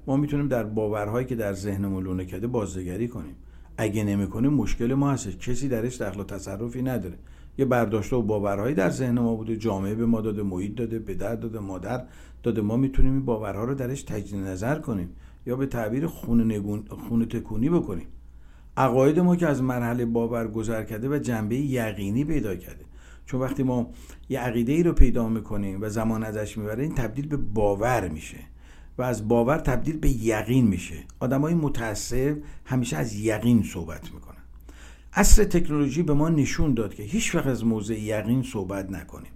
ما می‌تونیم در باورهایی که در ذهنمون لونه کرده بازنگری کنیم. اگه نمی‌کنیم مشکل ما هستش. کسی درش دخل و تصرفی نداره. یه برداشته و باورهایی در ذهن ما بوده. جامعه به ما داده محیط داده پدر داده مادر داده. ما می‌تونیم این باورها رو درش تجدید نظر کنیم یا به تعبیر خونه, نگون، خونه تکونی بکنیم. عقاید ما که از مرحله باور گذر کرده و جنبه یقینی پیدا کرده. چون وقتی ما یه عقیده ای رو پیدا می‌کنیم و زمان ازش می‌بره این تبدیل به باور میشه و از باور تبدیل به یقین میشه. آدمای متاسف همیشه از یقین صحبت می‌کنن. اصر تکنولوژی به ما نشون داد که هیچ وقت از موضع یقین صحبت نکنیم.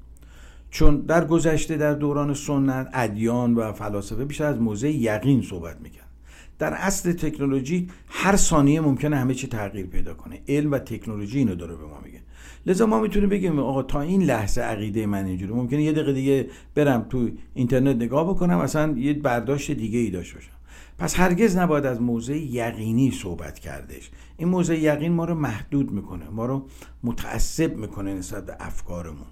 چون در گذشته در دوران سنت ادیان و فلاسفه بیشتر از موضع یقین صحبت می‌کرد. در اصل تکنولوژی هر ثانیه ممکنه همه چی تغییر پیدا کنه. علم و تکنولوژی اینو داره به ما میگه. لذا ما می‌تونیم بگیم آقا تا این لحظه عقیده من اینجوری ممکنه یه دقیقه دیگه برم تو اینترنت نگاه بکنم اصلا یه برداشت دیگه ای داشته باشم. پس هرگز نباید از موضع یقینی صحبت کردش. این موضع یقین ما رو محدود می‌کنه ما رو متعصب می‌کنه نسبت به افکارمون.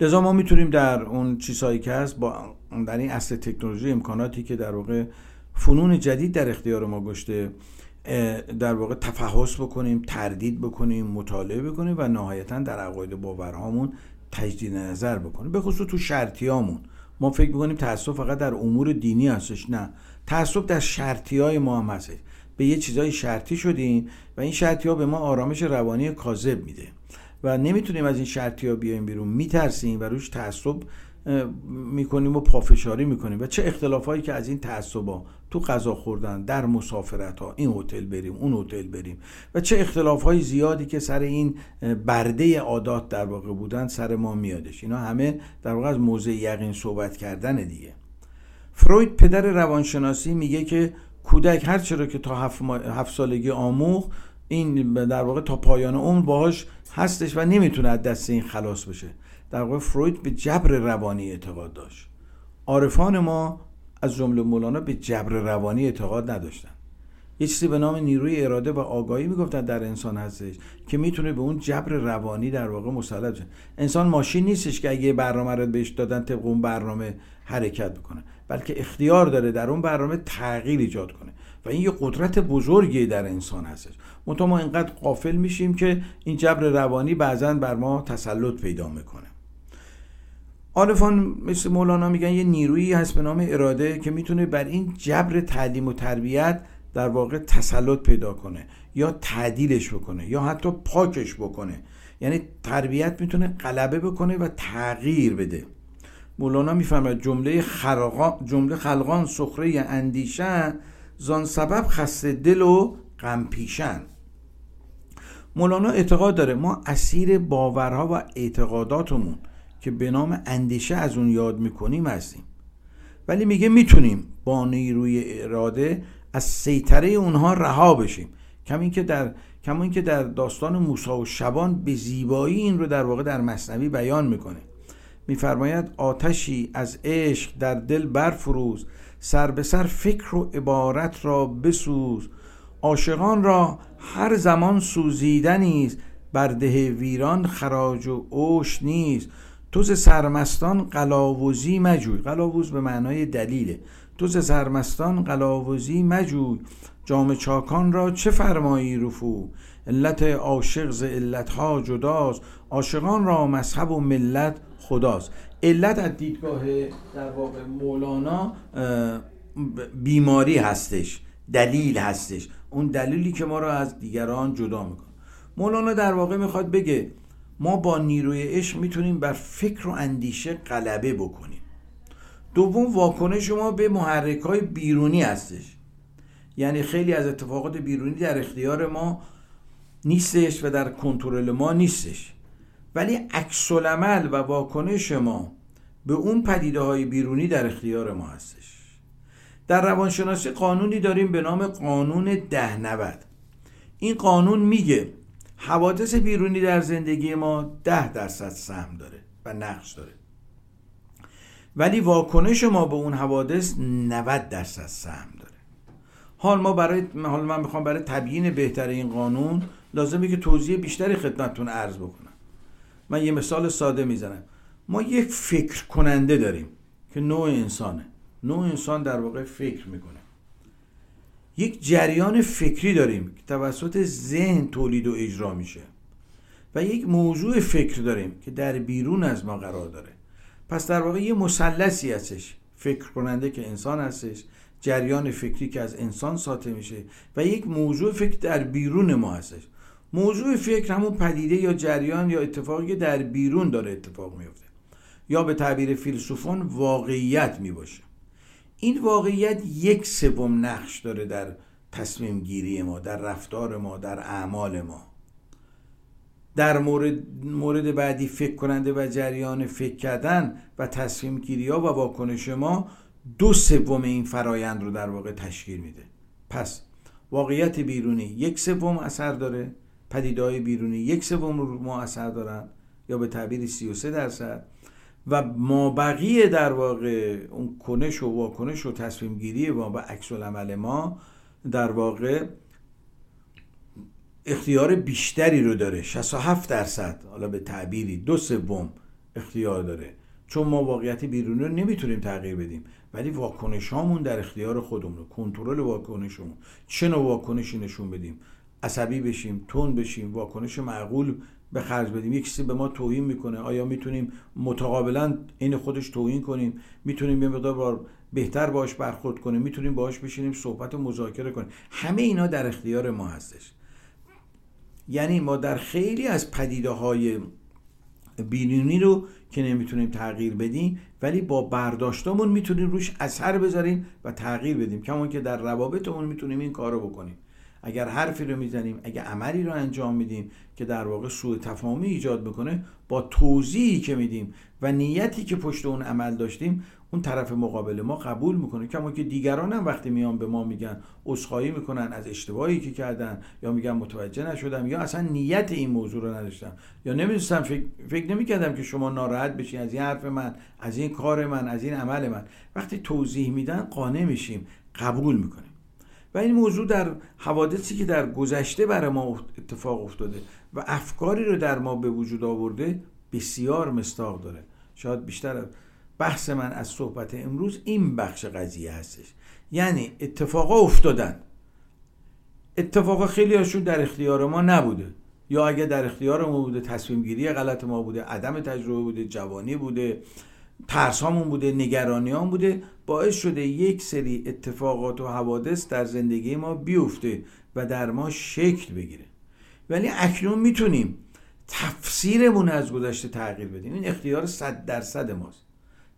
لذا ما می‌تونیم در اون چیزهایی که هست با در این اصل تکنولوژی امکاناتی که در واقع فنون جدید در اختیار ما گشته در واقع تفحص بکنیم تردید بکنیم مطالعه بکنیم و نهایتا در عقاید باورهامون تجدید نظر بکنیم. به خصوص تو شرطیامون ما فکر می‌کنیم تعصب فقط در امور دینی هستش نه. تعصب در شرطی های ما هم هستش. به یه چیزای شرطی شدیم و این شرطی ها به ما آرامش روانی کاذب میده. و نمی‌تونیم از این شرطی ها بیایم بیرون. میترسیم و روش تعصب می‌کنیم و پافشاری می‌کنیم. و چه اختلافایی که از این تعصبا تو غذا خوردن در مسافرت ها این هتل بریم اون هتل بریم. و چه اختلاف های زیادی که سر این برده عادات در واقع بودن سر ما میادش. اینا همه در واقع از موضع یقین صحبت کردن دیگه. فروید پدر روانشناسی میگه که کودک هر چرا که تا هفت, هفت سالگی آموخ این در واقع تا پایان عمر باهاش هستش و نمی‌تونه از دست این خلاص بشه. در واقع فروید به جبر روانی اعتقاد داشت. عارفان ما از جمله مولانا به جبر روانی اعتقاد نداشتن. یه چیزی به نام نیروی اراده و آگاهی می‌گفتن در انسان هستش که می‌تونه به اون جبر روانی در واقع مسلط شه. انسان ماشین نیستش که اگه برنامه رو بهش دادن طبق اون برنامه حرکت بکنه بلکه اختیار داره در اون برنامه تغییر ایجاد کنه و این یه قدرت بزرگی در انسان هستش. منتها ما اینقدر قافل میشیم که این جبر روانی بعضا بر ما تسلط پیدا می‌کنه. عارفان مثل مولانا میگن یه نیرویی هست به نام اراده که می‌تونه بر این جبر تعلیم و تربیت در واقع تسلط پیدا کنه یا تعدیلش بکنه یا حتی پاکش بکنه. یعنی تربیت می‌تونه غلبه بکنه و تغییر بده. مولانا می‌فهمد جمله خلقان جمله خلقان سخره اندیشن زان سبب خسته دل و غم پیشن. مولانا اعتقاد داره ما اسیر باورها و اعتقاداتمون که به نام اندیشه از اون یاد می‌کنیم هستیم. ولی میگه می‌تونیم با نیروی اراده از سیطره اونها رها بشیم. کم که در کما که در داستان موسی و شبان به زیبایی این رو در واقع در مصنوی بیان می‌کنه. میفرماید آتشی از عشق در دل برفروز سر به سر فکر و عبارت را بسوز. عاشقان را هر زمان سوزیدنی است بر ویران خراج و اوش نیست. تو ز سرمستان قلاوزی مجوی. قلاوز به معنای دلیله. تو ز سرمستان قلاوزی مجوی. جام چاکان را چه فرمایی رفو؟ علت عاشق ز علتها جداست عاشقان را مذهب و ملت خداست علت از دیدگاه در واقع مولانا بیماری هستش. دلیل هستش. اون دلیلی که ما را از دیگران جدا می‌کنه. مولانا در واقع می‌خواد بگه ما با نیروی عشق می‌تونیم بر فکر و اندیشه غلبه بکنیم. دوم واکنش ما به محرک های بیرونی هستش. یعنی خیلی از اتفاقات بیرونی در اختیار ما نیستش و در کنترل ما نیستش. ولی عکس عمل و واکنش ما به اون پدیده های بیرونی در اختیار ما هستش. در روانشناسی قانونی داریم به نام قانون ده نود این قانون میگه حوادث بیرونی در زندگی ما ده درصد سهم داره و نقش داره. ولی واکنش ما به اون حوادث 90 درصد سهم داره. حال ما برای حال من می‌خوام برای تبیین بهتر این قانون لازمه که توضیح بیشتری خدمتتون عرض بکنم. من یه مثال ساده می‌زنم. ما یک فکر کننده داریم که نوع انسانه. نوع انسان در واقع فکر می‌کنه. یک جریان فکری داریم که توسط ذهن تولید و اجرا میشه و یک موضوع فکر داریم که در بیرون از ما قرار داره. پس در واقع یه مثلثی هستش. فکر کننده که انسان هستش جریان فکری که از انسان ساطع میشه و یک موضوع فکر در بیرون ما هستش. موضوع فکر همون پدیده یا جریان یا اتفاقی که در بیرون داره اتفاق میفته. یا به تعبیر فیلسوفان واقعیت می‌باشه. این واقعیت یک سوم نقش داره در تصمیم گیری ما در رفتار ما در اعمال ما. در مورد, مورد بعدی فکر کننده و جریان فکر کردن و تصمیم گیری ها و واکنش ما دو سوم این فرایند رو در واقع تشکیل میده. پس واقعیت بیرونی یک سوم اثر داره پدیدهای بیرونی یک سوم رو ما اثر دارن یا به تعبیر 33 درصد. و ما بقیه در واقع اون کنش و واکنش و تصمیم گیری ما و عکس العمل ما در واقع اختیار بیشتری رو داره. 67 درصد حالا به تعبیری دو سوم اختیار داره. چون ما واقعیت بیرونی رو نمی‌تونیم تغییر بدیم. ولی واکنش هامون در اختیار خودمون کنترل واکنشمون چه نوع واکنشی نشون بدیم؟ عصبی بشیم تون بشیم واکنش معقول به خرج بدیم. یک کسی به ما توهین می‌کنه. آیا می‌تونیم متقابلا این خودش توهین کنیم؟ می‌تونیم یه مقدار بهتر باش برخورد کنیم؟ می‌تونیم باش بشینیم صحبت و مذاکره کنیم؟ همه اینا در اختیار ما هستش. یعنی ما در خیلی از پدیده های بیرونی رو که نمی‌تونیم تغییر بدیم ولی با برداشتمون می‌تونیم روش اثر بذاریم و تغییر بدیم. کمون که در روابطمون می‌تونیم این کارو بکنیم. اگر حرفی رو می‌زنیم اگر عملی رو انجام میدیم که در واقع سوء تفاهمی ایجاد بکنه با توضیحی که میدیم و نیتی که پشت اون عمل داشتیم اون طرف مقابل ما قبول می‌کنه. کما که دیگران هم وقتی میان به ما میگن عذرخواهی می‌کنن از اشتباهی که کردن یا میگن متوجه نشدم یا اصلا نیت این موضوع رو نداشتم یا نمی‌دونستم فکر, فکر نمی‌کردم که شما ناراحت بشین از این حرف من از این کار من از این عمل من. وقتی توضیح میدن قانع میشیم قبول می‌کنیم. و این موضوع در حوادثی که در گذشته برای ما اتفاق افتاده و افکاری رو در ما به وجود آورده بسیار مستاق داره. شاید بیشتر بحث من از صحبت امروز این بخش قضیه هستش. یعنی اتفاقا افتادن. اتفاقا خیلی هاشون در اختیار ما نبوده. یا اگه در اختیار ما بوده تصمیم گیری غلط ما بوده عدم تجربه بوده جوانی بوده ترسامون بوده نگرانیان بوده باعث شده یک سری اتفاقات و حوادث در زندگی ما بیفته و در ما شکل بگیره. ولی اکنون می‌تونیم تفسیرمون از گذشته تغییر بدیم. این اختیار صد درصد ماست.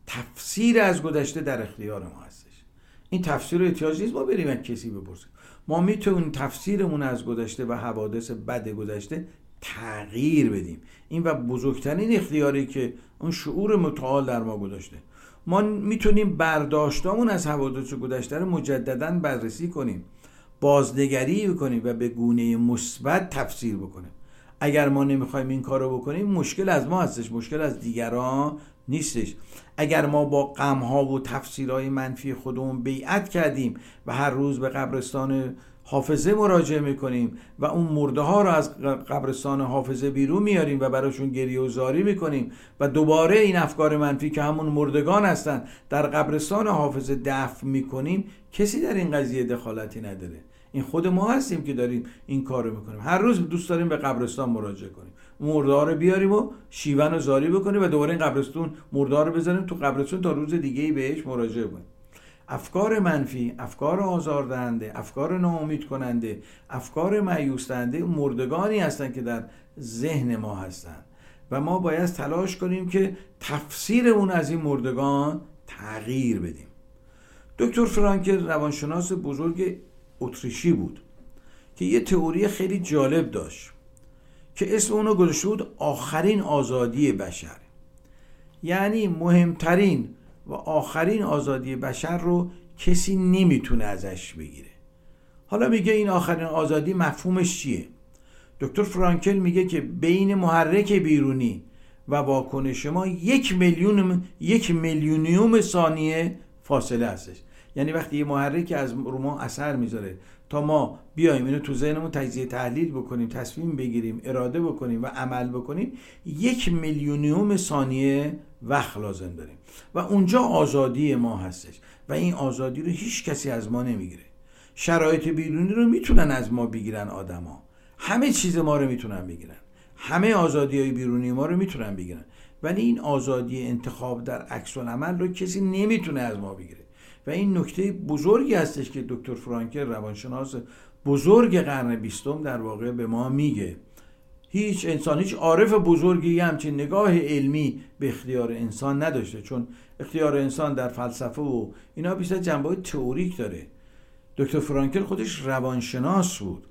تفسیر از گذشته در اختیار ما هستش. این تفسیر رو احتیاج نیست ما بریم از کسی بپرسیم. ما می‌تونیم تفسیرمون از گذشته و حوادث بد گذشته تغییر بدیم. این و بزرگترین اختیاری که اون شعور متعال در ما گذاشته. ما می‌تونیم برداشتامون از حوادث گذشته رو مجددا بررسی کنیم بازنگری بکنیم و به گونه مثبت تفسیر بکنیم. اگر ما نمی‌خوایم این کار رو بکنیم مشکل از ما هستش مشکل از دیگران نیستش. اگر ما با غمها و تفسیرهای منفی خودمون بیعت کردیم و هر روز به قبرستان حافظه مراجعه می‌کنیم و اون مرده ها رو از قبرستان حافظه بیرون میاریم و براشون گریه و زاری می‌کنیم و دوباره این افکار منفی که همون مردگان هستن در قبرستان حافظه دفن می‌کنیم کسی در این قضیه دخالتی نداره. این خود ما هستیم که داریم این کار رو می‌کنیم. هر روز دوست داریم به قبرستان مراجعه کنیم. مرده رو بیاریم و شیون و زاری بکنیم و دوباره این قبرستون مرده رو بزنیم تو قبرستون تا روز دیگه ای بهش مراجعه کنیم. افکار منفی افکار آزاردهنده افکار ناامید کننده افکار معیوس مردگانی هستند که در ذهن ما هستند و ما باید تلاش کنیم که تفسیرمون از این مردگان تغییر بدیم. دکتر فرانکل روانشناس بزرگ اتریشی بود که یه تئوری خیلی جالب داشت که اسم اونو گذاشته بود آخرین آزادی بشر. یعنی مهمترین و آخرین آزادی بشر رو کسی نمی‌تونه ازش بگیره. حالا میگه این آخرین آزادی مفهومش چیه؟ دکتر فرانکل میگه که بین محرک بیرونی و واکنش ما یک میلیون یک میلیونیوم ثانیه فاصله هستش. یعنی وقتی یه محرک از رو ما اثر می‌ذاره تا ما بیایم اینو تو ذهنمون تجزیه تحلیل بکنیم تصمیم بگیریم اراده بکنیم و عمل بکنیم یک میلیونیوم ثانیه وقت لازم داریم. و اونجا آزادی ما هستش. و این آزادی رو هیچ کسی از ما نمی‌گیره. شرایط بیرونی رو می‌تونن از ما بگیرن آدما. همه چیز ما رو می‌تونن بگیرن. همه آزادی های بیرونی ما رو می‌تونن بگیرن. ولی این آزادی انتخاب در عکس عمل رو کسی نمی‌تونه از ما بگیره. و این نکته بزرگی هستش که دکتر فرانکل روانشناس بزرگ قرن بیستم در واقع به ما میگه. هیچ انسان هیچ عارف بزرگی همچین نگاه علمی به اختیار انسان نداشته چون اختیار انسان در فلسفه و اینا بیشتر جنبه تئوریک داره. دکتر فرانکل خودش روانشناس بود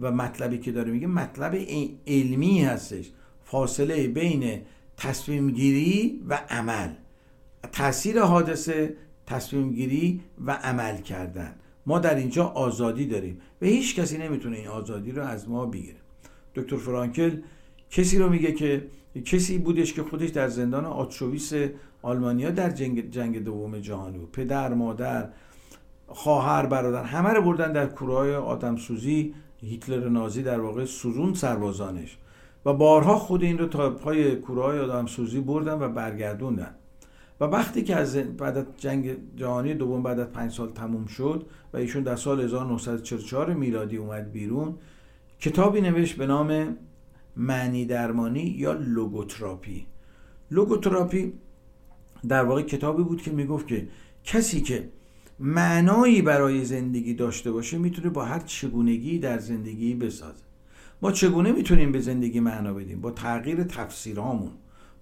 و مطلبی که داره میگه مطلب علمی هستش فاصله بین تصمیم گیری و عمل. تاثیر حادثه تصمیم گیری و عمل کردن. ما در اینجا آزادی داریم و هیچ کسی نمی‌تونه این آزادی رو از ما بگیره. دکتر فرانکل. کسی رو میگه که کسی بودش که خودش در زندان آتشویس آلمانیا در جنگ, جنگ دوم جهانی بود. پدر مادر خواهر برادر همه رو بردن در کوره آدم سوزی هیتلر نازی در واقع سوزون سربازانش. و بارها خود این رو تا پای کوره آدم سوزی بردن و برگردوندن. و وقتی که از بعد از جنگ جهانی دوم بعد از پنج سال تموم شد و ایشون در سال 1944 میلادی اومد بیرون کتابی نوشت به نام معنی درمانی یا لوگوتراپی. لوگوتراپی در واقع کتابی بود که می‌گفت که کسی که معنایی برای زندگی داشته باشه می‌تونه با هر چگونگی در زندگی بسازه. ما چگونه می‌تونیم به زندگی معنا بدیم؟ با تغییر تفسیرهامون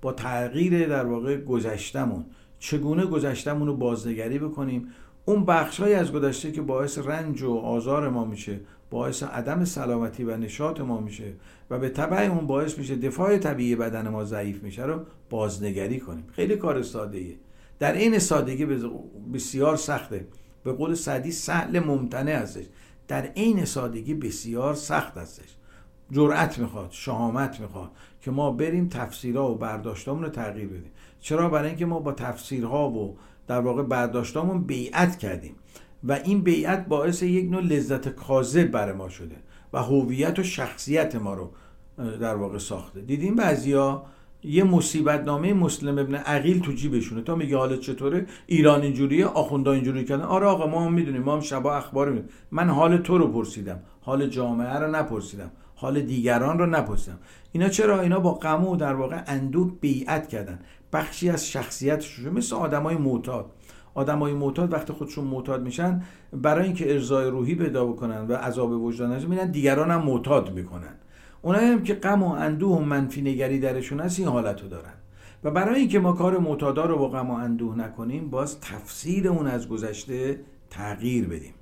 با تغییر در واقع گذشتمون چگونه گذشتمون رو بازنگری بکنیم؟ اون بخش از گذشته که باعث رنج و آزار ما میشه. باعث عدم سلامتی و نشاط ما میشه و به طبع اون باعث میشه دفاع طبیعی بدن ما ضعیف میشه رو بازنگری کنیم. خیلی کار ساده ایه. در این سادگی بسیار سخته. به قول سعدی سهل ممتنع هستش. در عین سادگی بسیار سخت هستش. جرأت می‌خواد شهامت می‌خواد که ما بریم تفسیرها و برداشتامون رو تغییر بدیم. چرا؟ برای اینکه ما با تفسیرها و در واقع برداشتامون بیعت کردیم. و این بیعت باعث یک نوع لذت کاذب برای ما شده و هویت و شخصیت ما رو در واقع ساخته. دیدیم بعضیا یه مصیبت نامه مسلم ابن عقیل تو جیبشونه. تا میگه حالت چطوره؟ ایران اینجوریه آخوندا اینجوری کردن. آره آقا ما هم می‌دونیم ما هم شبا اخبار می‌دونیم. من حال تو رو پرسیدم حال جامعه رو نپرسیدم حال دیگران رو نپرسیدم. اینا چرا؟ اینا با غم و در واقع اندوه بیعت کردن. بخشی از شخصیتشون مثل آدمای معتاد. آدمای معتاد وقتی خودشون معتاد میشن برای اینکه ارزای روحی پیدا بکنن و عذاب وجدان میرن دیگران هم معتاد می‌کنن. اونایی هم که غم و اندوه و منفی نگری درشون هست این حالتو دارن. و برای اینکه ما کار معتادا رو با غم و اندوه نکنیم باز تفسیر اون از گذشته تغییر بدیم.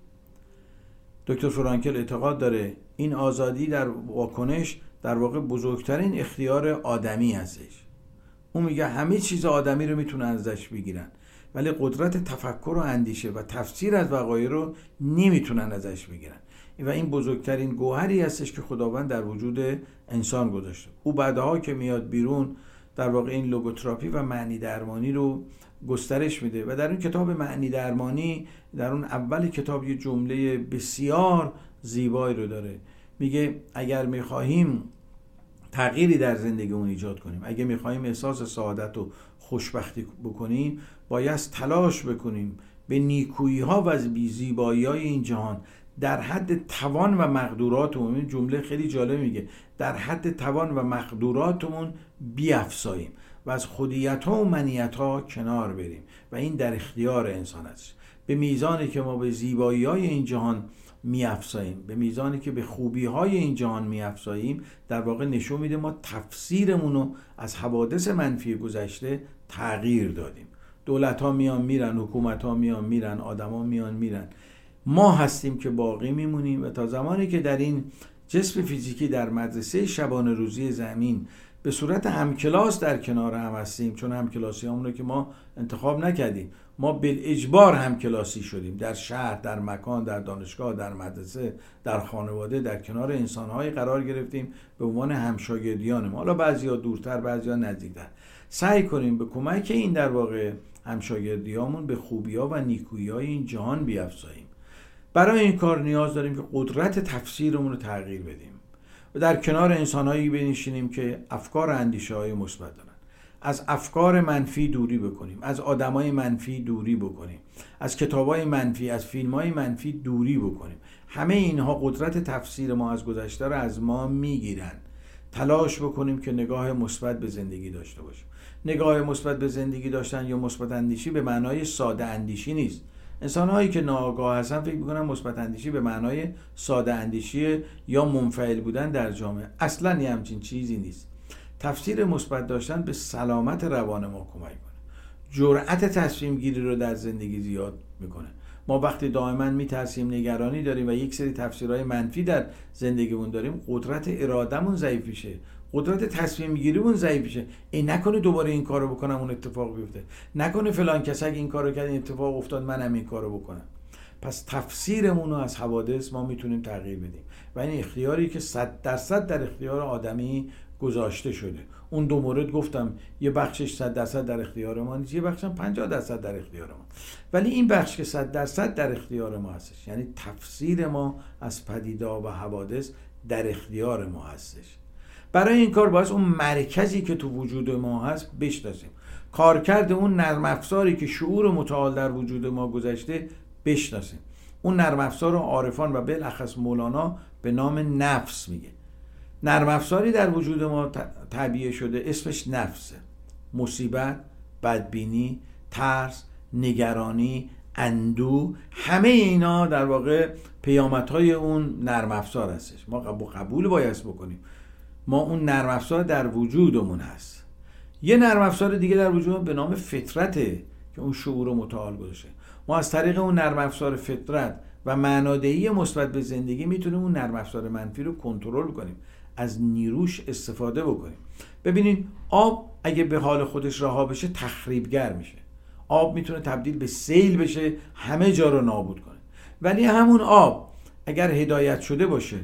دکتر فرانکل اعتقاد داره این آزادی در واکنش در واقع بزرگترین اختیار آدمی هستش. اون میگه همه چیز آدمی رو می‌تونن ازش بگیرن. ولی قدرت تفکر و اندیشه و تفسیر از وقایع رو نمی‌تونن ازش بگیرن. و این بزرگترین گوهری هستش که خداوند در وجود انسان گذاشته. او بعدها که میاد بیرون در واقع این لوگوتراپی و معنی درمانی رو گسترش میده و در اون کتاب معنی درمانی در اون اول کتاب یه جمله بسیار زیبایی رو داره. میگه اگر می‌خواهیم تغییری در زندگیمون ایجاد کنیم اگه می‌خواهیم احساس سعادت و خوشبختی بکنیم باید تلاش بکنیم به نیکویی ها و زیبایی های این جهان در حد توان و مقدوراتمون. این جمله خیلی جالب میگه. در حد توان و مقدوراتمون بیافزاییم و از خودیت ها و منیت ها کنار بریم و این در اختیار انسان است. به میزانی که ما به زیبایی های این جهان میافزاییم به میزانی که به خوبی های این جهان میافزاییم در واقع نشون میده ما تفسیرمون رو از حوادث منفی گذشته تغییر دادیم. دولت ها میان میرن حکومت ها میان میرن آدما میان میرن. ما هستیم که باقی میمونیم و تا زمانی که در این جسم فیزیکی در مدرسه شبانه روزی زمین به صورت همکلاس در کنار هم هستیم چون همکلاسی رو که ما انتخاب نکردیم. ما بل اجبار همکلاسی شدیم. در شهر در مکان در دانشگاه در مدرسه در خانواده در کنار انسانهایی قرار گرفتیم به عنوان همشاگردیان ما حالا بعضیا دورتر بعضیا نزدیکتر. سعی کنیم به کمک این در واقع همشاگردیامون به خوبیا و نیکویی های این جهان بیافزاییم. برای این کار نیاز داریم که قدرت تفسیرمون رو تغییر بدیم و در کنار انسانهایی بنشینیم که افکار اندیشه های مثبت دارن. از افکار منفی دوری بکنیم از آدمای منفی دوری بکنیم از کتابای منفی از فیلم های منفی دوری بکنیم. همه اینها قدرت تفسیر ما از گذشته رو از ما می‌گیرن. تلاش بکنیم که نگاه مثبت به زندگی داشته باشیم. نگاه مثبت به زندگی داشتن یا مثبت اندیشی به معنای ساده اندیشی نیست. انسان هایی که ناآگاه هستن فکر می‌کنن مثبت اندیشی به معنای ساده اندیشی یا منفعل بودن در جامعه. اصلا یه همچین چیزی نیست. تفسیر مثبت داشتن به سلامت روان ما کمک کنه جرأت تصمیم گیری رو در زندگی زیاد می‌کنه. ما وقتی دائما میترسیم نگرانی داریم و یک سری تفسیرهای منفی در زندگیمون داریم قدرت ارادهمون ضعیف میشه. قدرت تصمیم گیریمون ضعیف میشه. این نکنه دوباره این کارو بکنم اون اتفاق بیفته. نکنه فلان کسک این کارو کرد این اتفاق افتاد منم این کارو بکنم. پس تفسیرمون رو از حوادث ما می‌تونیم تغییر بدیم. و این اختیاری که صد درصد در اختیار آدمی گذاشته شده. اون دو مورد گفتم یه بخشش 100 درصد در اختیار ما نیست یه بخشم 50 درصد در اختیار ما. ولی این بخش که 100 درصد در اختیار ما هستش یعنی تفسیر ما از پدیدا و حوادث در اختیار ما هستش. برای این کار باید اون مرکزی که تو وجود ما هست بشناسیم. کارکرد اون نرم افزاری که شعور متعال در وجود ما گذشته بشناسیم. اون نرم افزار رو عارفان و بالاخص مولانا به نام نفس میگه. نرم افزاری در وجود ما طبیعه شده اسمش نفسه مصیبت بدبینی ترس نگرانی اندو همه اینا در واقع پیامدهای اون نرم افزار هستش. ما قبول باید بکنیم. ما اون نرم افزار در وجودمون هست. یه نرم افزار دیگه در وجود به نام فطرته که اون شعور متعال گذاشته ما از طریق اون نرم افزار فطرت و معنادهی مثبت به زندگی می‌تونیم اون نرم افزار منفی رو کنترل کنیم. از نیروش استفاده بکنیم. ببینید آب اگه به حال خودش رها بشه تخریبگر میشه. آب می‌تونه تبدیل به سیل بشه همه جا رو نابود کنه. ولی همون آب اگر هدایت شده باشه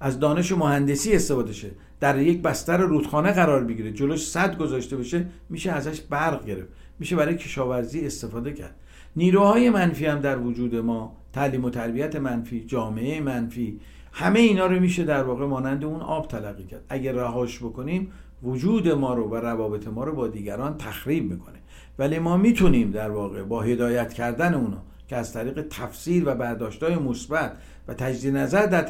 از دانش مهندسی استفاده شه. در یک بستر رودخانه قرار بگیره. جلوش صد گذاشته بشه میشه ازش برق گرفت. میشه برای کشاورزی استفاده کرد. نیروهای منفی هم در وجود ما تعلیم و تربیت منفی جامعه منفی همه اینا رو میشه در واقع مانند اون آب تلقی کرد. اگر رهاش بکنیم وجود ما رو و روابط ما رو با دیگران تخریب می‌کنه. ولی ما می‌تونیم در واقع با هدایت کردن اونا که از طریق تفسیر و برداشتهای مثبت و تجدید نظر در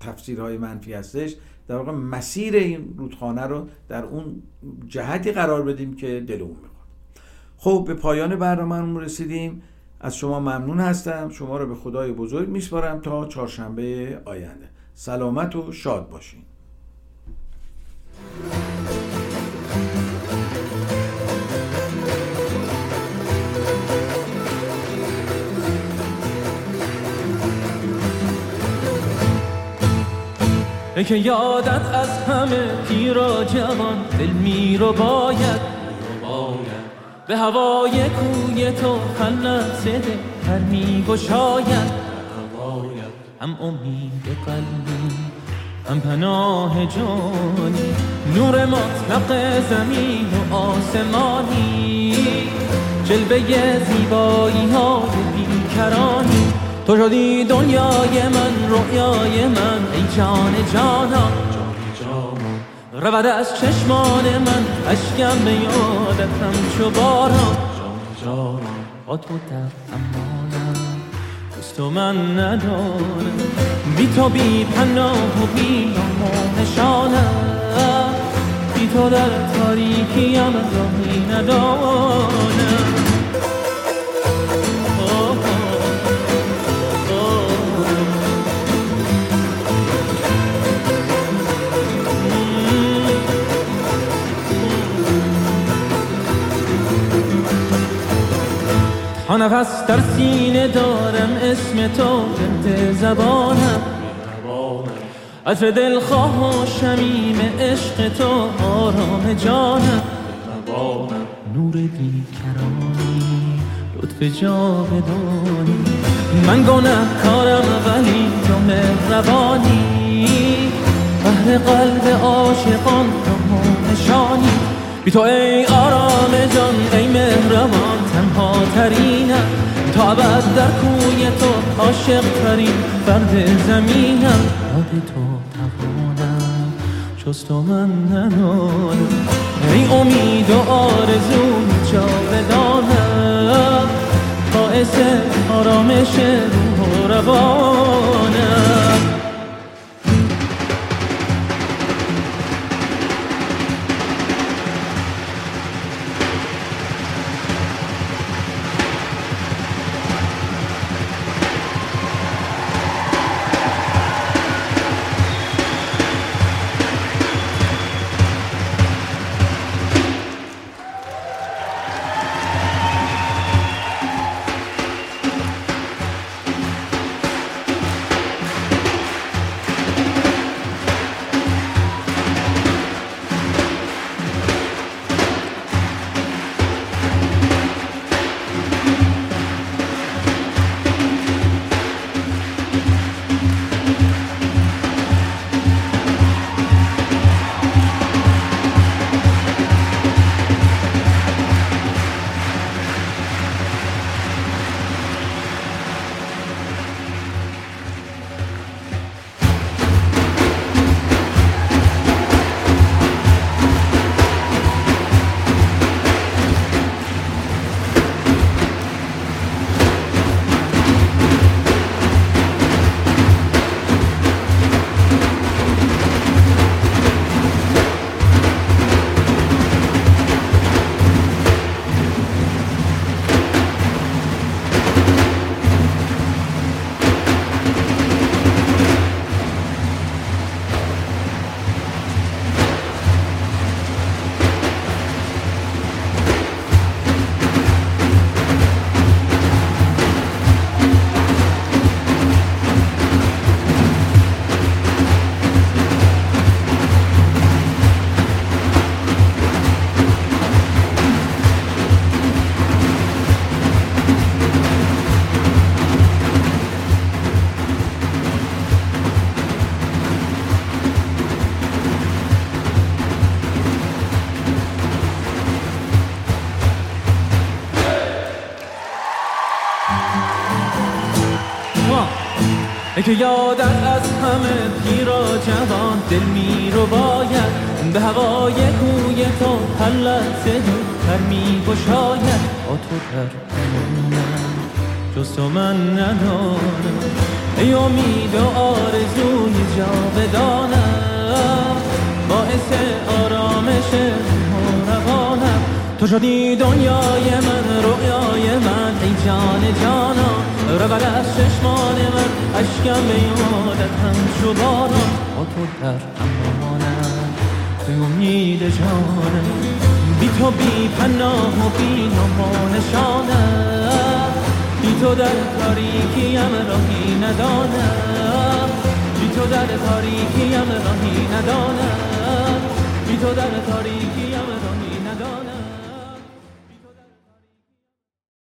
تفسیرهای منفی هستش در واقع مسیر این رودخانه رو در اون جهتی قرار بدیم که دلمون می‌خواد. خب به پایان برنامه رسیدیم. از شما ممنون هستم. شما رو به خدای بزرگ میسپارم تا چهارشنبه آینده. سلامت و شاد باشین. که یادت از همه پیر و جوان دل میرو باید. به هوای کوی تو خلصه ده هر می گشاید. هم امید قلبی هم پناه جانی نور مطلق زمین و آسمانی جلوه زیبایی های بیکرانی. تو شدی دنیای من رویای من ای جان جانان رود از چشمان من اشکم به یادتم چو باران. با تو در امانم تو من ندانم بی تو بی پناه و بی نشانم بی تو در تاریکیم راهی ندانم نفس در سینه دارم اسم تو بنت زبانم. عطر دلخواه و شمیم عشق تو آرام جانم. نور بیکرانی لطف جاودانی. من گناه کارم ولی تو مهربانی. بهر قلب عاشقان تو نشانی. بی تو ای آرام جان ای مهربان. ترینم تا ابد در کوی تو عاشق ترین فرد زمینم. یاد تو توانم جز تو من ای امید و آرزو جاودانم باعث آرامش روح و روانم. که یادت از همه پیرا جوان دل می رو باید. به هوای کوی تو هر لحظه تر می تو در جز تو من ندارم. ای امید و آرزوی جاودانم. باعث آرامش تو شدی دنیای من رویای من ای جان جانم رول از چشمان من اشکم به یادت هم شو با تو در امانم به امید جانم بی تو بی پناه و بی نام نشانم بی تو در تاریکیم راهی ندانم. بی تو در تاریکیم راهی ندانم. بی تو در تاریکی